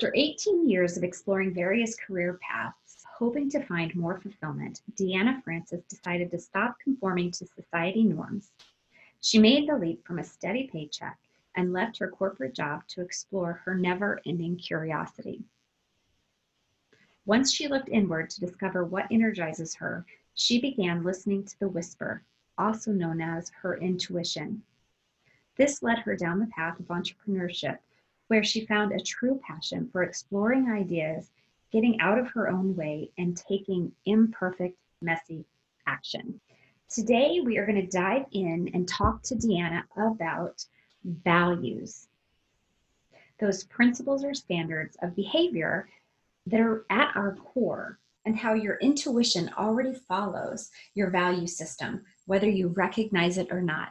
After 18 years of exploring various career paths, hoping to find more fulfillment, Deanna Frances decided to stop conforming to society norms. She made the leap from a steady paycheck and left her corporate job to explore her never ending curiosity. Once she looked inward to discover what energizes her, she began listening to the whisper, also known as her intuition. This led her down the path of entrepreneurship, where she found a true passion for exploring ideas, getting out of her own way, and taking imperfect, messy action. Today, we are going to dive in and talk to Deanna about values. Those principles or standards of behavior that are at our core and how your intuition already follows your value system, whether you recognize it or not.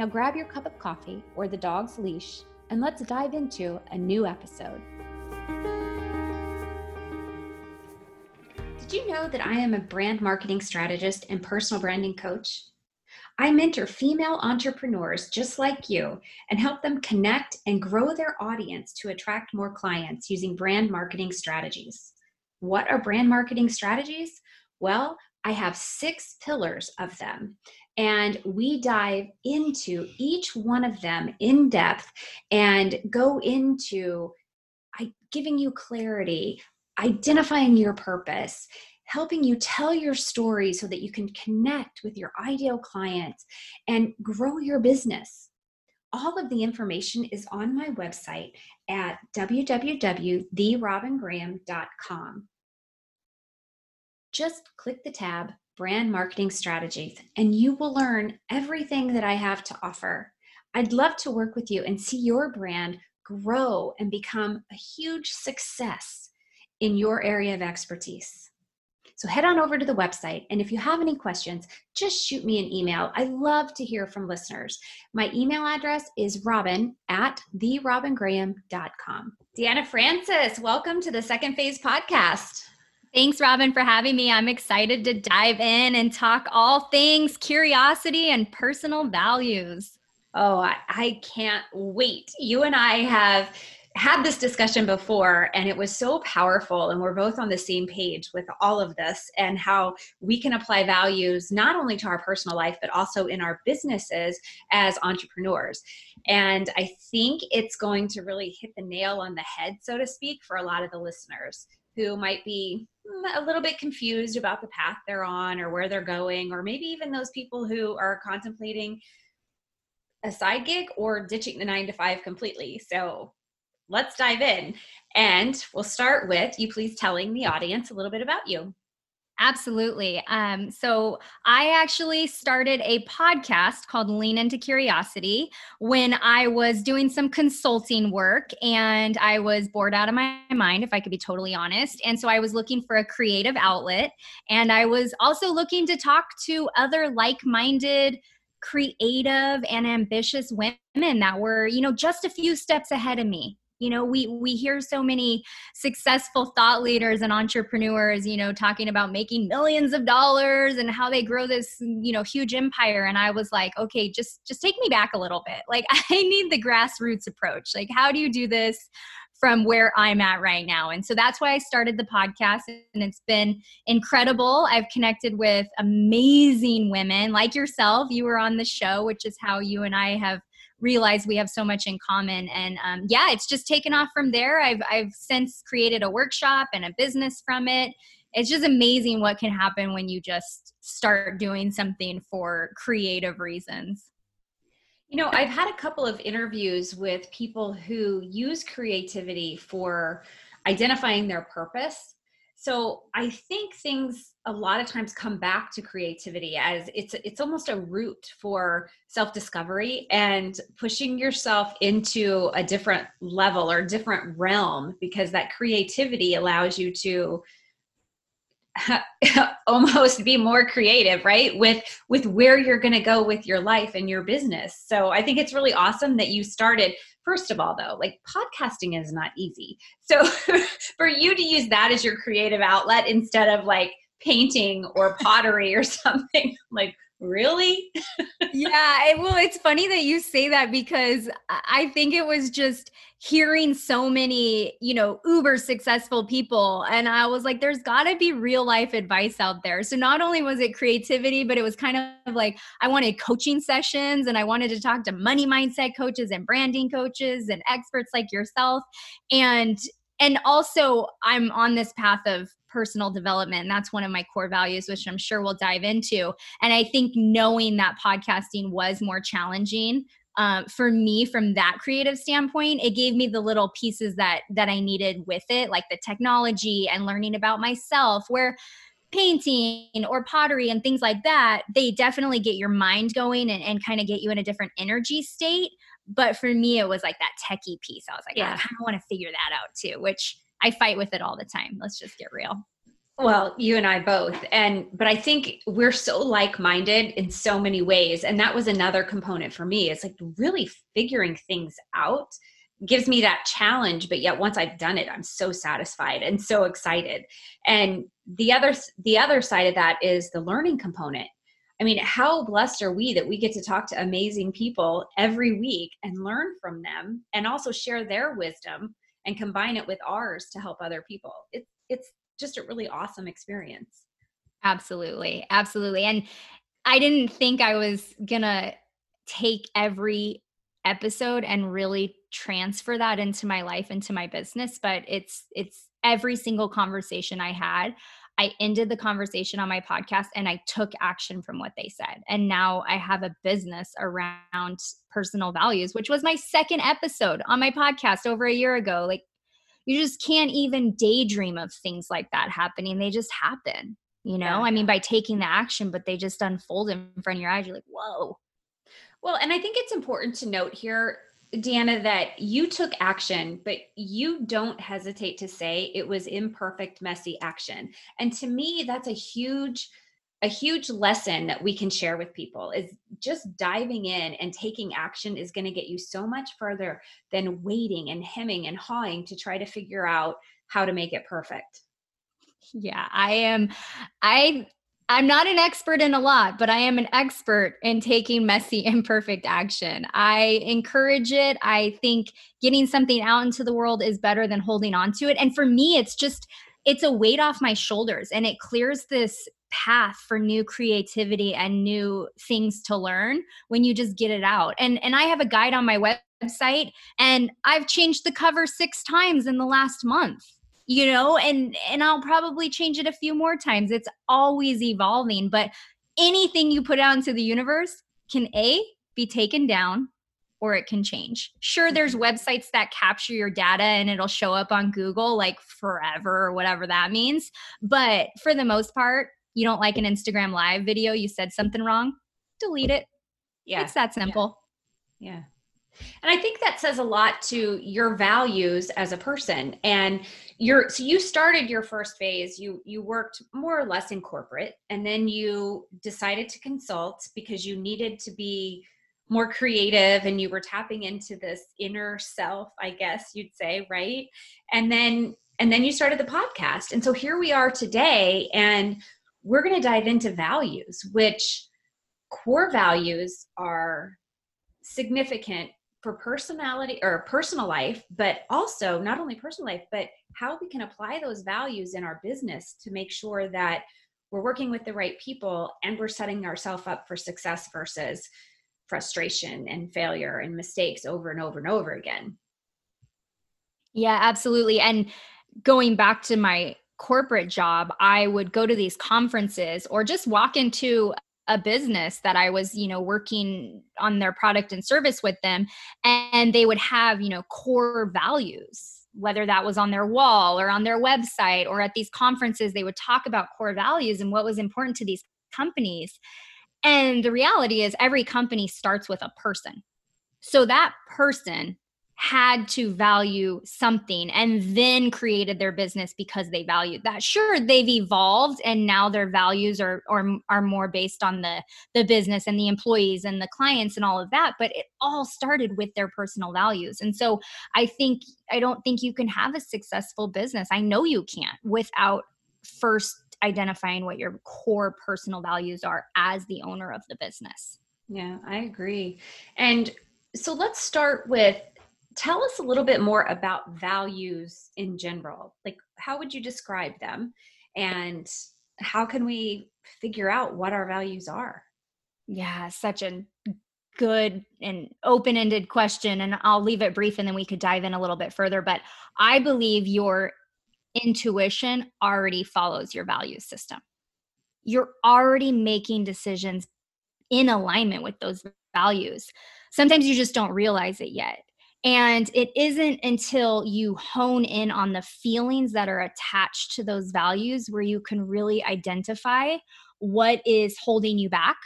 Now grab your cup of coffee or the dog's leash and let's dive into a new episode. Did you know that I am a brand marketing strategist and personal branding coach? I mentor female entrepreneurs just like you and help them connect and grow their audience to attract more clients using brand marketing strategies. What are brand marketing strategies? Well, I have six pillars of them. And we dive into each one of them in depth and go into giving you clarity, identifying your purpose, helping you tell your story so that you can connect with your ideal clients and grow your business. All of the information is on my website at www.therobingraham.com. Just click the tab brand marketing strategies, and you will learn everything that I have to offer. I'd love to work with you and see your brand grow and become a huge success in your area of expertise. So head on over to the website, and if you have any questions, just shoot me an email. I love to hear from listeners. My email address is robin at therobingraham.com. Deanna Frances, welcome to the Second Phase podcast. Thanks, Robin, for having me. I'm excited to dive in and talk all things curiosity and personal values. Oh, I, I can't wait. You and I have had this discussion before and it was so powerful and we're both on the same page with all of this and how we can apply values not only to our personal life but also in our businesses as entrepreneurs and i think it's going to really hit the nail on the head so to speak for a lot of the listeners who might be mm, a little bit confused about the path they're on or where they're going, or maybe even those people who are contemplating a side gig or ditching the nine to five completely. So let's dive in. And we'll start with you please telling the audience a little bit about you. Absolutely. Um, so I actually started a podcast called Lean Into Curiosity when I was doing some consulting work and I was bored out of my mind, if I could be totally honest. And so I was looking for a creative outlet. And I was also looking to talk to other like minded, creative, and ambitious women that were, you know, just a few steps ahead of me you know we we hear so many successful thought leaders and entrepreneurs you know talking about making millions of dollars and how they grow this you know huge empire and i was like okay just just take me back a little bit like i need the grassroots approach like how do you do this from where I'm at right now. And so that's why I started the podcast and it's been incredible. I've connected with amazing women like yourself. You were on the show, which is how you and I have realize we have so much in common. And um, yeah, it's just taken off from there. I've I've since created a workshop and a business from it. It's just amazing what can happen when you just start doing something for creative reasons. You know, I've had a couple of interviews with people who use creativity for identifying their purpose so i think things a lot of times come back to creativity as it's it's almost a route for self discovery and pushing yourself into a different level or different realm because that creativity allows you to almost be more creative right with with where you're going to go with your life and your business. So i think it's really awesome that you started first of all though like podcasting is not easy. So for you to use that as your creative outlet instead of like painting or pottery or something like really? Yeah well it's funny that you say that because i think it was just hearing so many you know uber successful people and i was like there's got to be real life advice out there. So not only was it creativity but it was kind of like i wanted coaching sessions and i wanted to talk to money mindset coaches and branding coaches and experts like yourself and and also i'm on this path of personal development. And that's one of my core values, which I'm sure we'll dive into. And I think knowing that podcasting was more challenging um, for me from that creative standpoint it gave me the little pieces that that i needed with it like the technology and learning about myself where painting or pottery and things like that they definitely get your mind going and, and kind of get you in a different energy state but for me it was like that techie piece i was like yeah. i kind of want to figure that out too which I fight with it all the time. Let's just get real. Well, you and I both. And but I think we're so like-minded in so many ways and that was another component for me. It's like really figuring things out gives me that challenge but yet once I've done it I'm so satisfied and so excited. And the other the other side of that is the learning component. I mean, how blessed are we that we get to talk to amazing people every week and learn from them and also share their wisdom and combine it with ours to help other people. It, it's just a really awesome experience. Absolutely. Absolutely. And I didn't think I was going to take every episode and really transfer that into my life into my business but it's it's every single conversation i had I ended the conversation on my podcast and I took action from what they said. And now I have a business around personal values, which was my second episode on my podcast over a year ago. Like, you just can't even daydream of things like that happening. They just happen, you know? Yeah. I mean, by taking the action, but they just unfold in front of your eyes. You're like, whoa. Well, and I think it's important to note here Deanna, that you took action, but you don't hesitate to say it was imperfect, messy action. And to me, that's a huge, a huge lesson that we can share with people is just diving in and taking action is going to get you so much further than waiting and hemming and hawing to try to figure out how to make it perfect. Yeah, I am. I I'm not an expert in a lot, but I am an expert in taking messy, imperfect action. I encourage it. I think getting something out into the world is better than holding on to it. And for me, it's just, it's a weight off my shoulders and it clears this path for new creativity and new things to learn when you just get it out. And and I have a guide on my website and I've changed the cover 6 times in the last month you know and and i'll probably change it a few more times it's always evolving but anything you put out into the universe can a be taken down or it can change sure there's mm-hmm. websites that capture your data and it'll show up on google like forever or whatever that means but for the most part you don't like an instagram live video you said something wrong delete it yeah it's that simple yeah. yeah. And I think that says a lot to your values as a person. And you're so you started your first phase, you you worked more or less in corporate, and then you decided to consult because you needed to be more creative and you were tapping into this inner self, I guess you'd say, right? And then and then you started the podcast. And so here we are today and we're going to dive into values, which core values are significant for personality or personal life, but also not only personal life, but how we can apply those values in our business to make sure that we're working with the right people and we're setting ourselves up for success versus frustration and failure and mistakes over and over and over again. Yeah, absolutely. And going back to my corporate job, I would go to these conferences or just walk into a business that I was, you know, working on their product and service with them and they would have, you know, core values whether that was on their wall or on their website or at these conferences they would talk about core values and what was important to these companies. And the reality is every company starts with a person. So that person had to value something and then created their business because they valued that. Sure they've evolved and now their values are are, are more based on the the business and the employees and the clients and all of that but it all started with their personal values. And so i think i don't think you can have a successful business. I know you can't without first identifying what your core personal values are as the owner of the business. Yeah i agree. And so let's start with tell us a little bit more about values in general. Like, how would you describe them? And how can we figure out what our values are? Yeah, such a good and open ended question. And I'll leave it brief and then we could dive in a little bit further. But I believe your intuition already follows your value system. You're already making decisions in alignment with those values. Sometimes you just don't realize it yet. And it isn't until you hone in on the feelings that are attached to those values where you can really identify what is holding you back,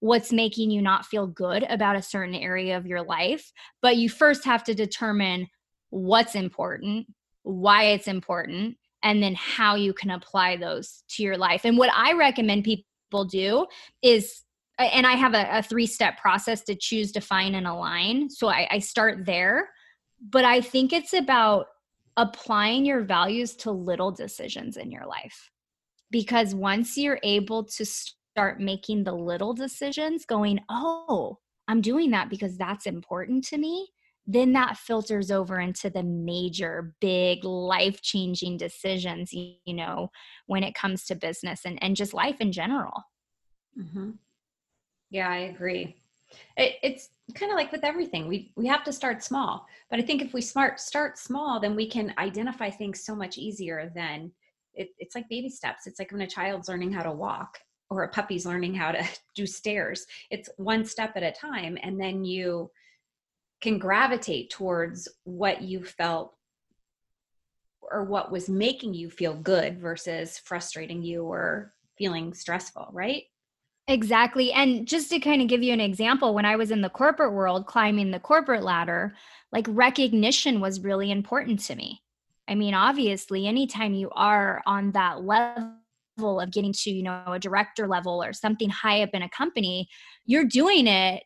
what's making you not feel good about a certain area of your life. But you first have to determine what's important, why it's important, and then how you can apply those to your life. And what I recommend people do is and I have a, a three step process to choose, define, and align. So I, I start there. But I think it's about applying your values to little decisions in your life. Because once you're able to start making the little decisions, going, oh, I'm doing that because that's important to me, then that filters over into the major, big, life changing decisions, you know, when it comes to business and, and just life in general. Mm-hmm. Yeah, I agree. It, it's kind of like with everything. We we have to start small, but I think if we smart start small, then we can identify things so much easier than it, it's like baby steps. It's like when a child's learning how to walk or a puppy's learning how to do stairs. It's one step at a time, and then you can gravitate towards what you felt or what was making you feel good versus frustrating you or feeling stressful, right? Exactly. And just to kind of give you an example, when I was in the corporate world, climbing the corporate ladder, like recognition was really important to me. I mean, obviously, anytime you are on that level of getting to, you know, a director level or something high up in a company, you're doing it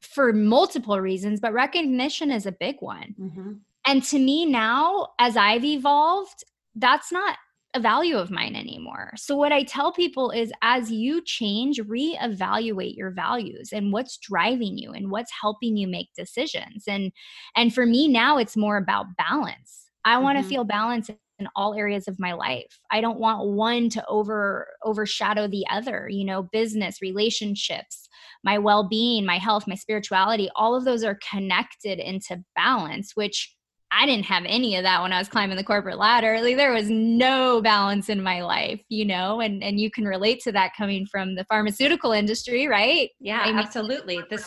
for multiple reasons, but recognition is a big one. Mm-hmm. And to me now, as I've evolved, that's not a value of mine anymore. So what I tell people is as you change, reevaluate your values and what's driving you and what's helping you make decisions. And and for me now it's more about balance. I want to mm-hmm. feel balance in all areas of my life. I don't want one to over overshadow the other, you know, business, relationships, my well-being, my health, my spirituality, all of those are connected into balance, which I didn't have any of that when I was climbing the corporate ladder. Like there was no balance in my life, you know, and and you can relate to that coming from the pharmaceutical industry, right? Yeah, I mean, absolutely. The,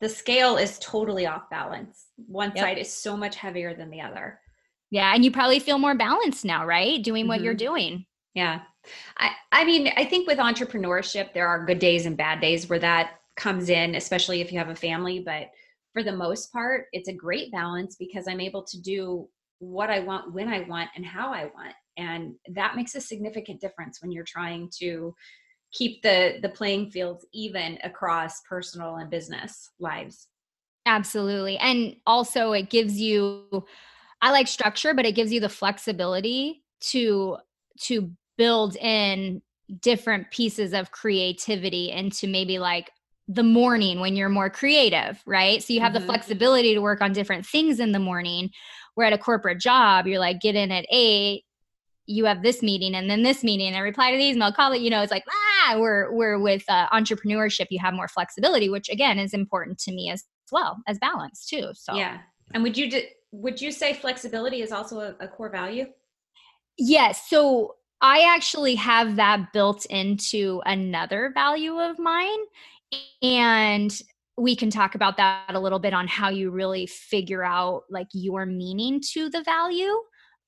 the scale is totally off balance. One yep. side is so much heavier than the other. Yeah, and you probably feel more balanced now, right? Doing what mm-hmm. you're doing. Yeah. I I mean, I think with entrepreneurship there are good days and bad days where that comes in, especially if you have a family, but for the most part, it's a great balance because I'm able to do what I want, when I want, and how I want. And that makes a significant difference when you're trying to keep the the playing fields even across personal and business lives. Absolutely. And also it gives you I like structure, but it gives you the flexibility to to build in different pieces of creativity into maybe like the morning when you're more creative, right? So you have mm-hmm. the flexibility to work on different things in the morning. Where at a corporate job, you're like, get in at eight, you have this meeting and then this meeting and reply to these email, call it, you know, it's like, yeah, we're we're with uh, entrepreneurship, you have more flexibility, which again is important to me as well as balance too. So yeah. And would you do, would you say flexibility is also a, a core value? Yes. So I actually have that built into another value of mine. And we can talk about that a little bit on how you really figure out like your meaning to the value.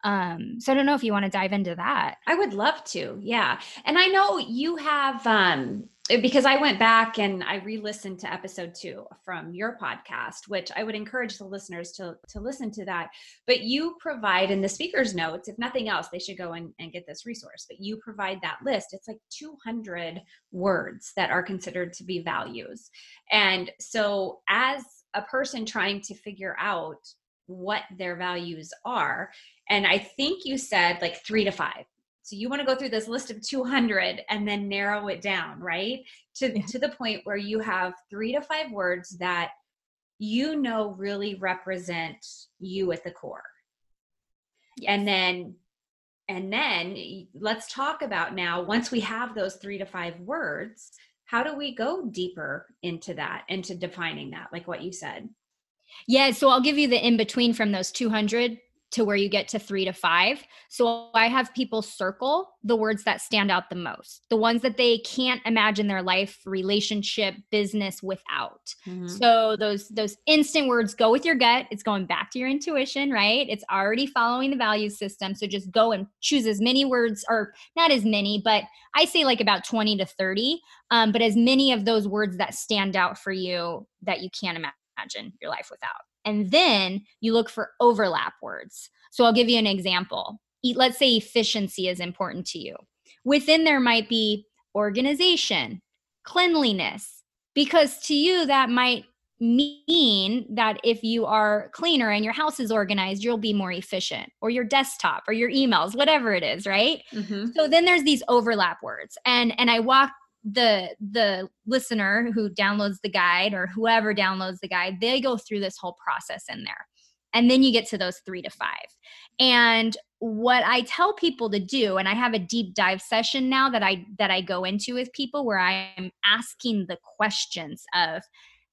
Um, so I don't know if you want to dive into that. I would love to. Yeah. And I know you have um because I went back and I re-listened to episode two from your podcast, which I would encourage the listeners to to listen to that. But you provide in the speaker's notes, if nothing else, they should go and, and get this resource. But you provide that list. It's like 200 words that are considered to be values. And so as a person trying to figure out what their values are, and I think you said like three to five so you want to go through this list of 200 and then narrow it down, right? To yeah. to the point where you have 3 to 5 words that you know really represent you at the core. Yes. And then and then let's talk about now once we have those 3 to 5 words, how do we go deeper into that into defining that like what you said? Yeah, so I'll give you the in between from those 200 to where you get to three to five. So I have people circle the words that stand out the most, the ones that they can't imagine their life, relationship, business without. Mm-hmm. So those those instant words go with your gut. It's going back to your intuition, right? It's already following the value system. So just go and choose as many words, or not as many, but I say like about 20 to 30. Um, but as many of those words that stand out for you that you can't imagine your life without. And then you look for overlap words. So I'll give you an example. Let's say efficiency is important to you. Within there might be organization, cleanliness, because to you that might mean that if you are cleaner and your house is organized, you'll be more efficient, or your desktop, or your emails, whatever it is, right? Mm-hmm. So then there's these overlap words, and and I walk the the listener who downloads the guide or whoever downloads the guide they go through this whole process in there. And then you get to those 3 to 5 and what i tell people to do and i have a deep dive session now that i that i go into with people where i'm asking the questions of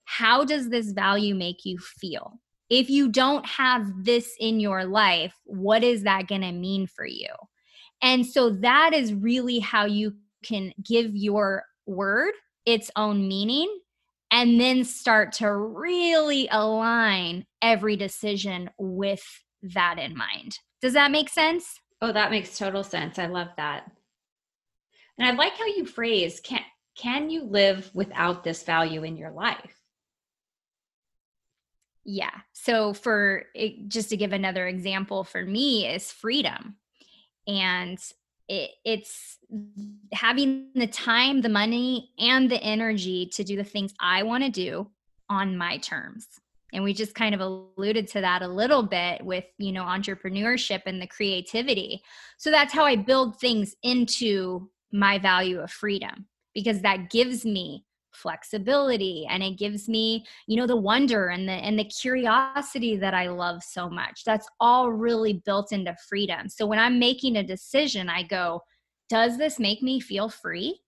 how does this value make you feel? If you don't have this in your life what is that going to mean for you? And so that is really how you can give your word its own meaning and then start to really align every decision with that in mind. Does that make sense? Oh, that makes total sense. I love that. And I like how you phrase can can you live without this value in your life? Yeah. So for just to give another example for me is freedom. And it, it's having the time, the money, and the energy to do the things I want to do on my terms. And we just kind of alluded to that a little bit with, you know, entrepreneurship and the creativity. So that's how I build things into my value of freedom because that gives me flexibility and it gives me you know the wonder and the and the curiosity that I love so much. That's all really built into freedom. So when I'm making a decision I go does this make me feel free?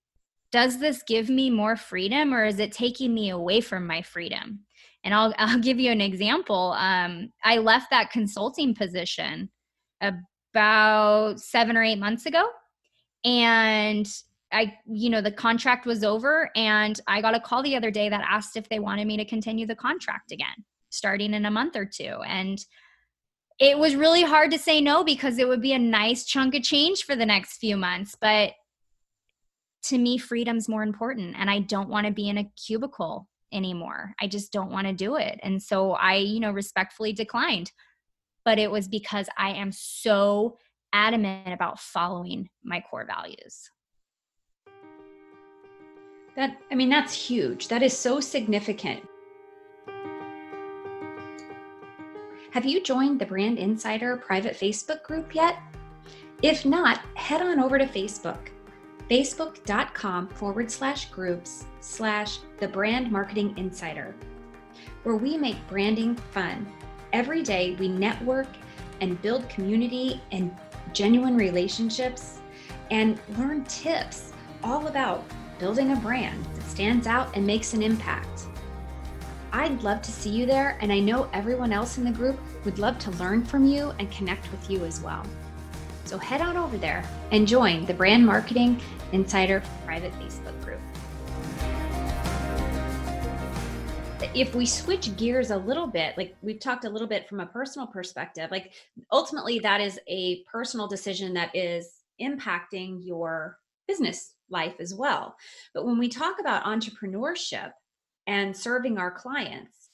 Does this give me more freedom or is it taking me away from my freedom? And I'll I'll give you an example. Um I left that consulting position about 7 or 8 months ago and I, you know, the contract was over and I got a call the other day that asked if they wanted me to continue the contract again, starting in a month or two. And it was really hard to say no because it would be a nice chunk of change for the next few months. But to me, freedom's more important. And I don't want to be in a cubicle anymore. I just don't want to do it. And so I, you know, respectfully declined. But it was because I am so adamant about following my core values. That, I mean, that's huge. That is so significant. Have you joined the Brand Insider private Facebook group yet? If not, head on over to Facebook, facebook.com forward slash groups slash the brand marketing insider, where we make branding fun. Every day we network and build community and genuine relationships and learn tips all about building a brand that stands out and makes an impact. I'd love to see you there, and I know everyone else in the group would love to learn from you and connect with you as well. So head on over there and join the Brand Marketing Insider private Facebook group. If we switch gears a little bit, like we've talked a little bit from a personal perspective, like ultimately that is a personal decision that is impacting your business life as well. But when we talk about entrepreneurship and serving our clients,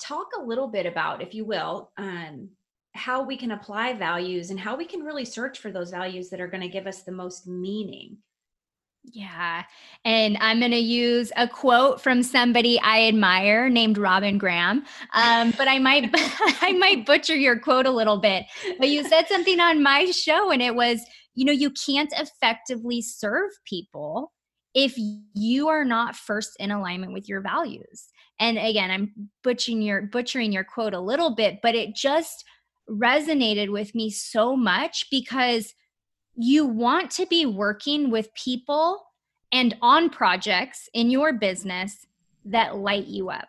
talk a little bit about, if you will, um, how we can apply values and how we can really search for those values that are going to give us the most meaning. Yeah. And I'm going to use a quote from somebody I admire named Robin Graham. Um, but I might, I might butcher your quote a little bit, but you said something on my show and it was, you know, you can't effectively serve people if you are not first in alignment with your values. And again, I'm butchering your butchering your quote a little bit, but it just resonated with me so much because you want to be working with people and on projects in your business that light you up.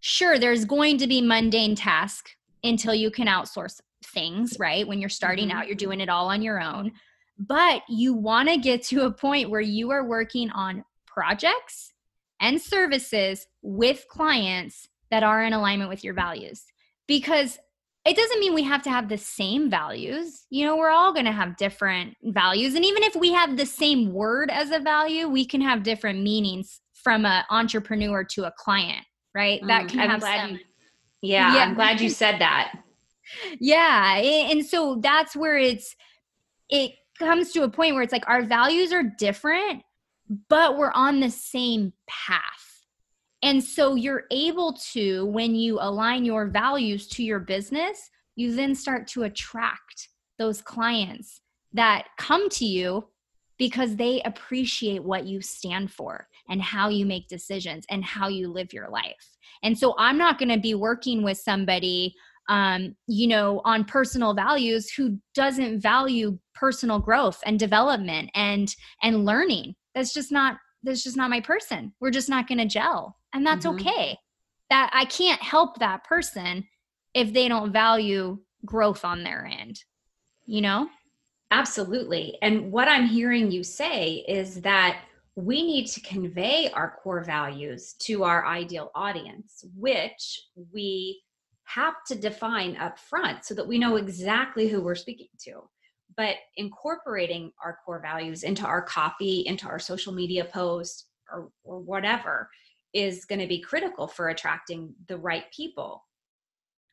Sure, there's going to be mundane tasks until you can outsource things, right? When you're starting mm-hmm. out, you're doing it all on your own. But you want to get to a point where you are working on projects and services with clients that are in alignment with your values. Because it doesn't mean we have to have the same values. You know, we're all going to have different values. And even if we have the same word as a value, we can have different meanings from an entrepreneur to a client, right? Mm, that can I'm have some. You, yeah, yeah, I'm glad you said that. Yeah. And so that's where it's, it comes to a point where it's like our values are different, but we're on the same path and so you're able to, when you align your values to your business, you then start to attract those clients that come to you because they appreciate what you stand for and how you make decisions and how you live your life. And so I'm not going to be working with somebody um, you know, on personal values who doesn't value personal growth and development and and learning. That's just not that's just not my person. We're just not going to gel. And that's mm-hmm. okay. That I can't help that person if they don't value growth on their end. You know? Absolutely. And what I'm hearing you say is that we need to convey our core values to our ideal audience, which we have to define up front so that we know exactly who we're speaking to. But incorporating our core values into our copy, into our social media posts, or, or whatever is going to be critical for attracting the right people.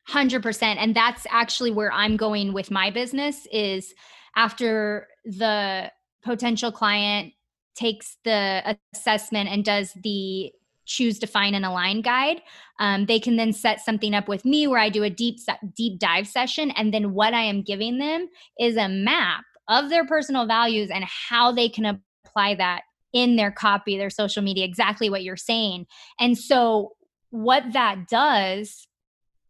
100% and that's actually where i'm going with my business is after the potential client takes the assessment and does the choose define and align guide um, they can then set something up with me where i do a deep deep dive session and then what i am giving them is a map of their personal values and how they can apply that in their copy their social media exactly what you're saying. And so what that does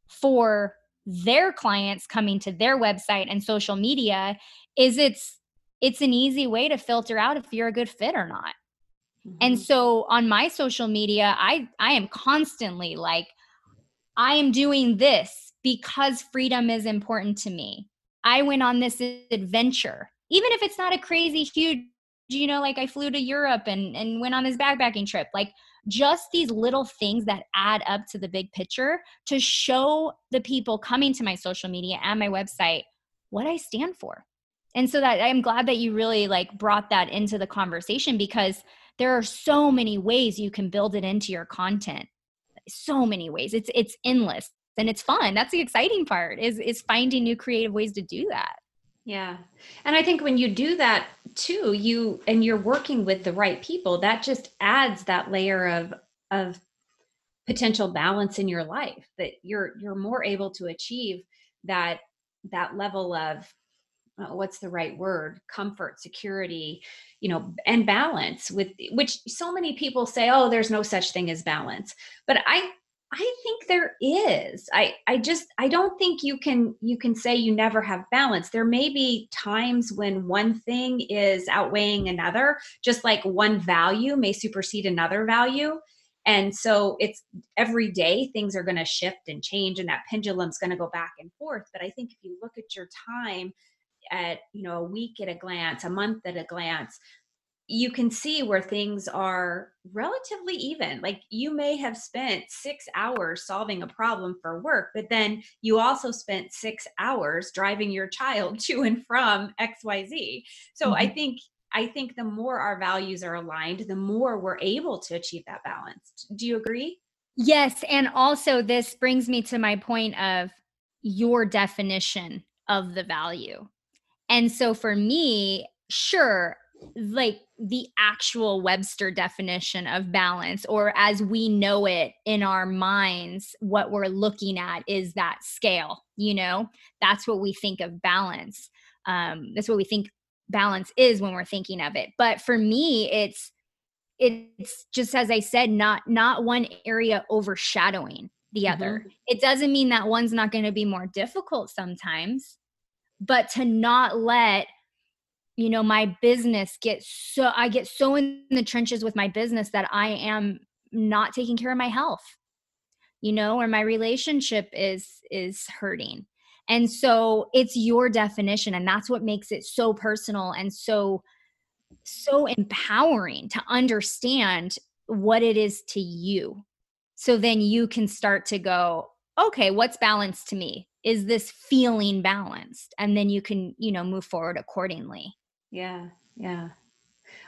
for their clients coming to their website and social media is it's it's an easy way to filter out if you're a good fit or not Mm-hmm. And so on my social media, I I am constantly like I am doing this because freedom is important to me. I went on this adventure. Even if it's not a crazy huge, you know, like I flew to Europe and and went on this backpacking trip. Like just these little things that add up to the big picture to show the people coming to my social media and my website what I stand for. And so that I'm glad that you really like brought that into the conversation because there are so many ways you can build it into your content. So many ways. It's it's endless and it's fun. That's the exciting part is is finding new creative ways to do that. Yeah. And i think when you do that too you and you're working with the right people that just adds that layer of of potential balance in your life that you're you're more able to achieve that that level of uh, what's the right word comfort security you know and balance with which so many people say oh there's no such thing as balance but i I think there is. I I just I don't think you can you can say you never have balance. There may be times when one thing is outweighing another, just like one value may supersede another value. And so it's every day things are going to shift and change and that pendulum's going to go back and forth, but I think if you look at your time at, you know, a week at a glance, a month at a glance, you can see where things are relatively even. Like you may have spent six hours solving a problem for work, but then you also spent six hours driving your child to and from XYZ. So mm-hmm. I think I think the more our values are aligned, the more we're able to achieve that balance. Do you agree? Yes. And also, this brings me to my point of your definition of the value. And so for me, sure, like the actual Webster definition of balance, or as we know it in our minds, what we're looking at is that scale. You know, that's what we think of balance. Um, that's what we think balance is when we're thinking of it. But for me, it's it's just as I said, not not one area overshadowing the mm-hmm. other. It doesn't mean that one's not going to be more difficult sometimes, but to not let you know my business get so i get so in the trenches with my business that i am not taking care of my health you know or my relationship is is hurting. And so it's your definition and that's what makes it so personal and so so empowering to understand what it is to you. So then you can start to go okay what's balanced to me is this feeling balanced and then you can you know move forward accordingly yeah, yeah.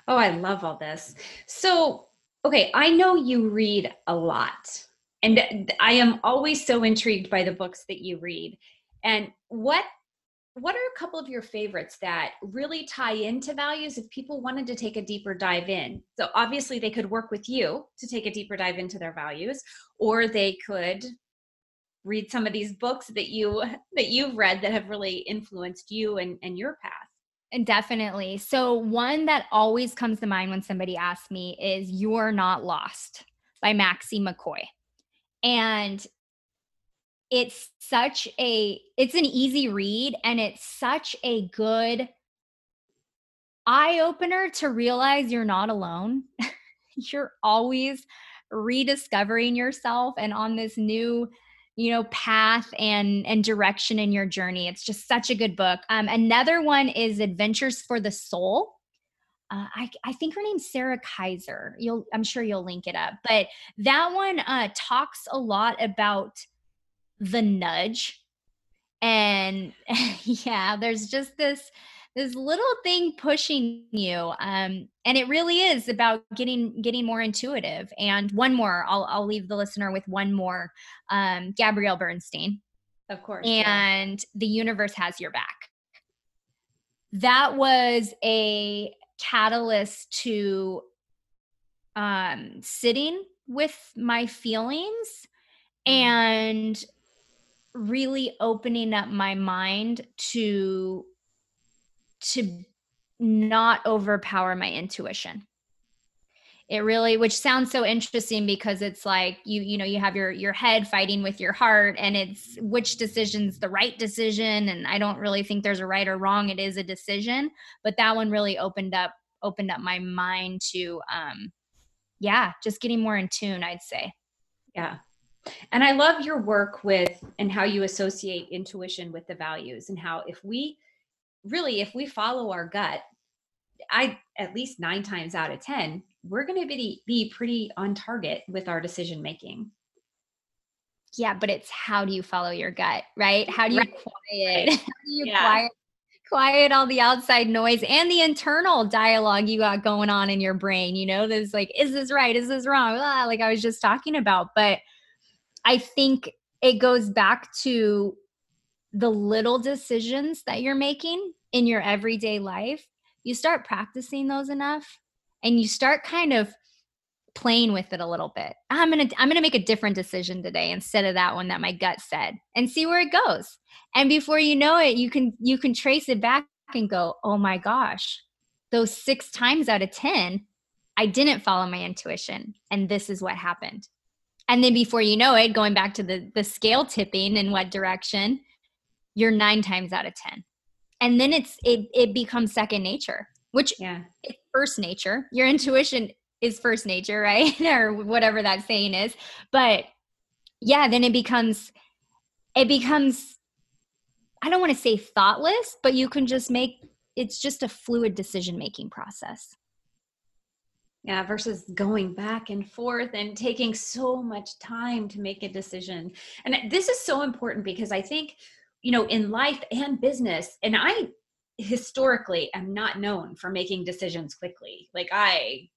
Oh, I love all this. So, okay, I know you read a lot, and I am always so intrigued by the books that you read. And what what are a couple of your favorites that really tie into values if people wanted to take a deeper dive in? So obviously they could work with you to take a deeper dive into their values or they could read some of these books that you that you've read that have really influenced you and, and your path. And definitely. So, one that always comes to mind when somebody asks me is You're Not Lost by Maxie McCoy. And it's such a it's an easy read and it's such a good eye opener to realize you're not alone. you're always rediscovering yourself and on this new you know path and and direction in your journey it's just such a good book um, another one is adventures for the soul uh, I, I think her name's Sarah Kaiser. You'll, I'm sure you'll link it up. But that one uh, talks a lot about the nudge, and yeah, there's just this this little thing pushing you um, and it really is about getting getting more intuitive and one more i'll, I'll leave the listener with one more um, gabrielle bernstein of course and yeah. the universe has your back that was a catalyst to um, sitting with my feelings mm-hmm. and really opening up my mind to to not overpower my intuition. It really which sounds so interesting because it's like you you know you have your your head fighting with your heart and it's which decision's the right decision. And i don't really think there's a right or wrong. It is a decision but that one really opened up opened up my mind to um yeah just getting more in tune i'd say. Yeah. And i love your work with and how you associate intuition with the values and how if we really if we follow our gut i at least nine times out of ten we're going to be be pretty on target with our decision making. Yeah but it's how do you follow your gut right? How do you right. quiet? How do you yeah. quiet quiet all the outside noise and the internal dialogue you got going on in your brain you know there's like is this right? Is this wrong? Ah, like i was just talking about but i think it goes back to the little decisions that you're making in your everyday life, you start practicing those enough and you start kind of playing with it a little bit. I'm going to I'm going to make a different decision today instead of that one that my gut said and see where it goes. And before you know it, you can you can trace it back and go, "Oh my gosh. Those 6 times out of 10, I didn't follow my intuition and this is what happened." And then before you know it, going back to the the scale tipping in what direction, you're 9 times out of 10. And then it's it it becomes second nature, which yeah. it's first nature. Your intuition is first nature, right? or whatever that saying is. But yeah, then it becomes it becomes I don't want to say thoughtless, but you can just make it's just a fluid decision making process. Yeah, versus going back and forth and taking so much time to make a decision. And this is so important because I think, you know, in life and business, and I historically am not known for making decisions quickly. Like I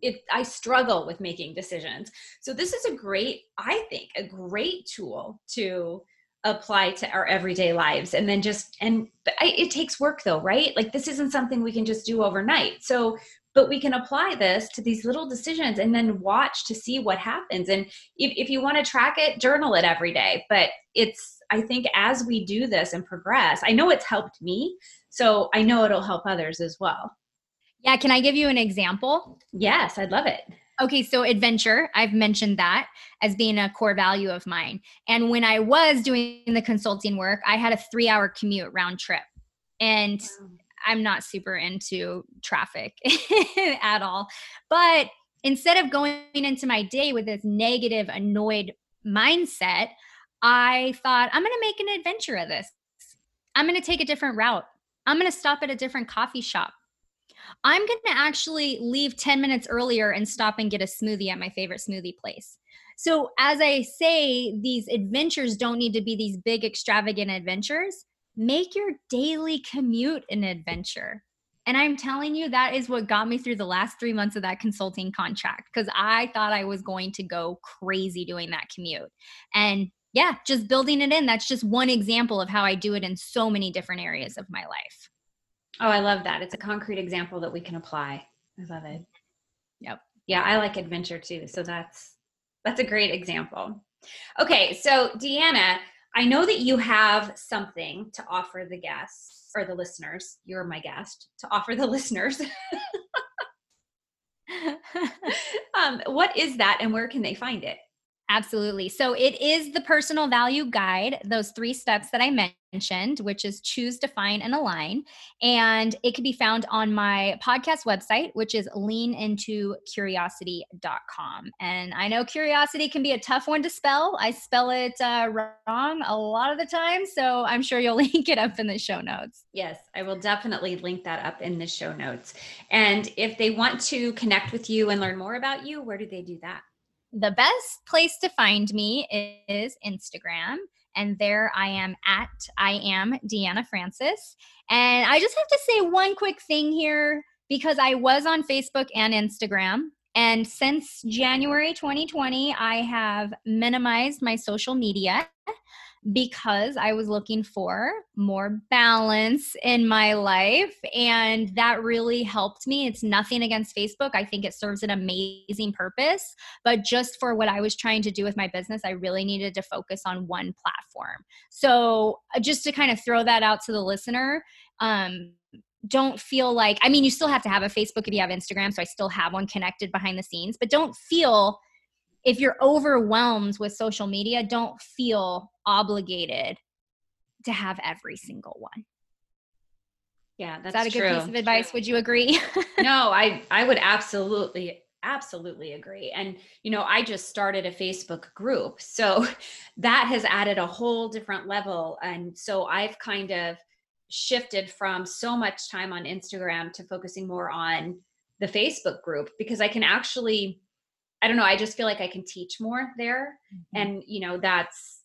it I struggle with making decisions. So this is a great, I think, a great tool to apply to our everyday lives and then just and I, it takes work though right like this isn't something we can just do overnight so but we can apply this to these little decisions and then watch to see what happens and if, if you want to track it journal it every day but it's i think as we do this and progress i know it's helped me so i know it'll help others as well yeah can i give you an example yes i'd love it Okay, so adventure, I've mentioned that as being a core value of mine. And when I was doing the consulting work, I had a three hour commute round trip. And wow. I'm not super into traffic at all. But instead of going into my day with this negative, annoyed mindset, I thought, I'm going to make an adventure of this. I'm going to take a different route. I'm going to stop at a different coffee shop. I'm going to actually leave 10 minutes earlier and stop and get a smoothie at my favorite smoothie place. So, as I say, these adventures don't need to be these big, extravagant adventures. Make your daily commute an adventure. And I'm telling you, that is what got me through the last three months of that consulting contract because I thought I was going to go crazy doing that commute. And yeah, just building it in. That's just one example of how I do it in so many different areas of my life. Oh, I love that. It's a concrete example that we can apply. I love it. Yep. Yeah, I like adventure too. So that's that's a great example. Okay, so Deanna, I know that you have something to offer the guests or the listeners. You're my guest to offer the listeners. um, what is that and where can they find it? Absolutely. So it is the personal value guide, those three steps that I mentioned, which is choose, define, and align. And it can be found on my podcast website, which is leanintocuriosity.com. And I know curiosity can be a tough one to spell. I spell it uh, wrong a lot of the time. So I'm sure you'll link it up in the show notes. Yes, I will definitely link that up in the show notes. And if they want to connect with you and learn more about you, where do they do that? The best place to find me is Instagram. And there I am at I am Deanna Frances. And I just have to say one quick thing here because I was on Facebook and Instagram. And since January 2020, I have minimized my social media because I was looking for more balance in my life. And that really helped me. It's nothing against Facebook. I think it serves an amazing purpose. But just for what I was trying to do with my business, I really needed to focus on one platform. So, uh, just to kind of throw that out to the listener, um, don't feel like, I mean, you still have to have a Facebook if you have Instagram. So I still have one connected behind the scenes, but don't feel if you're overwhelmed with social media, don't feel obligated to have every single one. Yeah, that's Is that a good piece of advice? Would you agree? no, I I would absolutely absolutely agree. And you know, I just started a Facebook group. So that has added a whole different level and so I've kind of shifted from so much time on Instagram to focusing more on the Facebook group because I can actually I don't know, I just feel like I can teach more there. Mm-hmm. And, you know, that's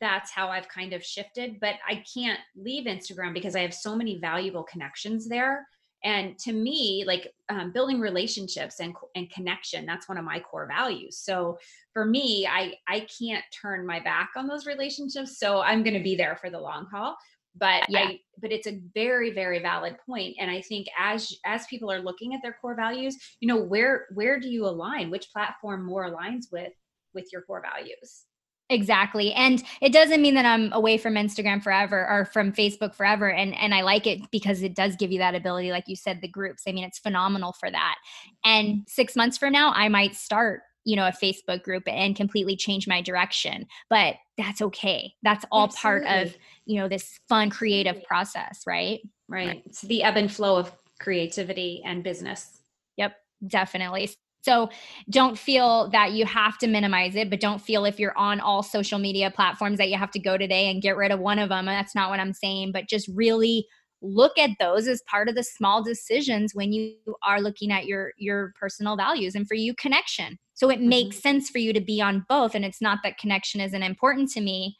that's how I've kind of shifted, but I can't leave Instagram because I have so many valuable connections there. And to me, like um, building relationships and and connection, that's one of my core values. So for me, I I can't turn my back on those relationships. So I'm going to be there for the long haul but yeah. i but it's a very very valid point and i think as as people are looking at their core values you know where where do you align which platform more aligns with with your core values Exactly. And it doesn't mean that I'm away from Instagram forever or from Facebook forever. And and I like it because it does give you that ability, like you said, the groups. I mean, it's phenomenal for that. And mm-hmm. six months from now, I might start you know a facebook group and completely change my direction but that's okay. That's all Absolutely. part of you know this fun creative process right? Right. It's the ebb and flow of creativity and business. Yep definitely. So don't feel that you have to minimize it, but don't feel if you're on all social media platforms that you have to go today and get rid of one of them. That's not what I'm saying, but just really look at those as part of the small decisions when you are looking at your your personal values and for you connection so it mm-hmm. makes sense for you to be on both and it's not that connection isn't important to me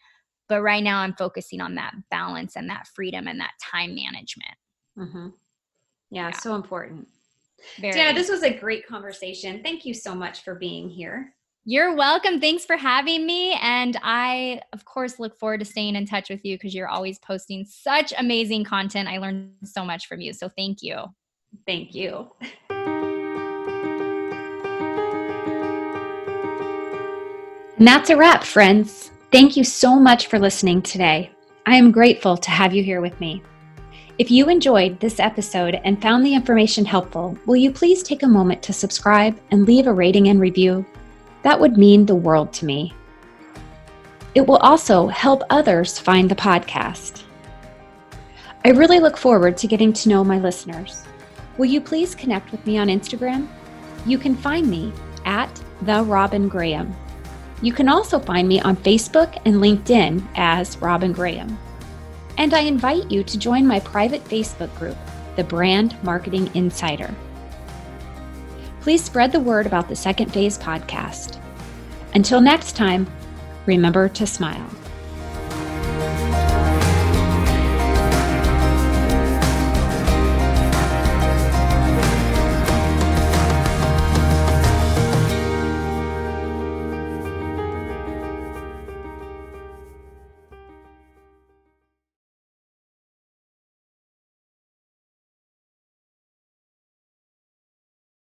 but right now i'm focusing on that balance and that freedom and that time management mm-hmm. yeah, yeah, so important Very. yeah this was a great conversation thank you so much for being here you're welcome. Thanks for having me. And I, of course, look forward to staying in touch with you because you're always posting such amazing content. I learned so much from you. So thank you. Thank you. And that's a wrap, friends. Thank you so much for listening today. I am grateful to have you here with me. If you enjoyed this episode and found the information helpful, will you please take a moment to subscribe and leave a rating and review? That would mean the world to me. It will also help others find the podcast. I really look forward to getting to know my listeners. Will you please connect with me on Instagram? You can find me at the Robin Graham. You can also find me on Facebook and LinkedIn as Robin Graham. And I invite you to join my private Facebook group, The Brand Marketing Insider. Please spread the word about the Second Phase podcast. Until next time, remember to smile.